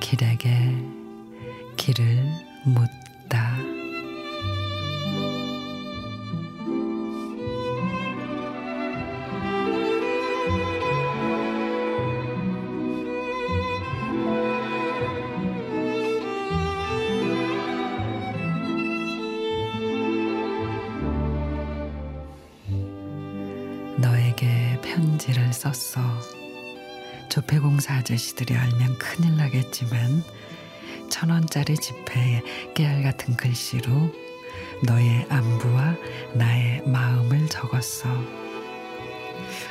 길에게 길을 묻다. 너에게 편지를 썼어. 조폐공사 아저씨들이 알면 큰일 나겠지만 천 원짜리 지폐에 깨알 같은 글씨로 너의 안부와 나의 마음을 적었어.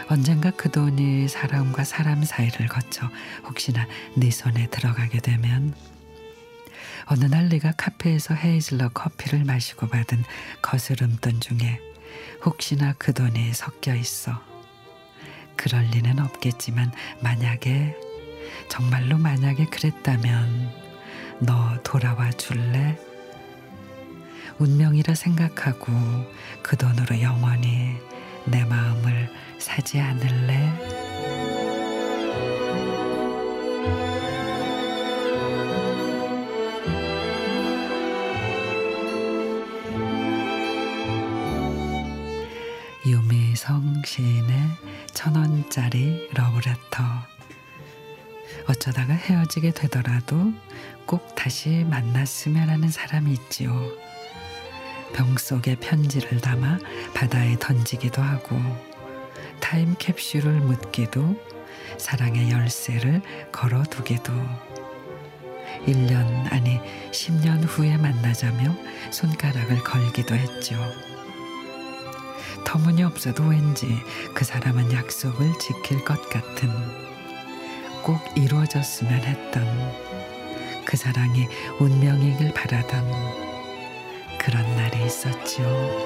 언젠가 그 돈이 사람과 사람 사이를 거쳐 혹시나 네 손에 들어가게 되면 어느 날 네가 카페에서 헤이즐넛 커피를 마시고 받은 거스름돈 중에 혹시나 그 돈이 섞여 있어. 그럴 리는 없겠지만 만약에 정말로 만약에 그랬다면 너 돌아와 줄래? 운명이라 생각하고 그 돈으로 영원히 내 마음을 사지 않을래? 유미성 시인의 천 원짜리 러브레터. 어쩌다가 헤어지게 되더라도 꼭 다시 만났으면 하는 사람이 있지요. 병 속에 편지를 담아 바다에 던지기도 하고 타임캡슐을 묻기도 사랑의 열쇠를 걸어두기도 1년 아니 10년 후에 만나자며 손가락을 걸기도 했죠. 터무니없어도 왠지 그 사람은 약속을 지킬 것 같은 꼭 이루어졌으면 했던 그 사랑이 운명이길 바라던 그런 날이 있었지요.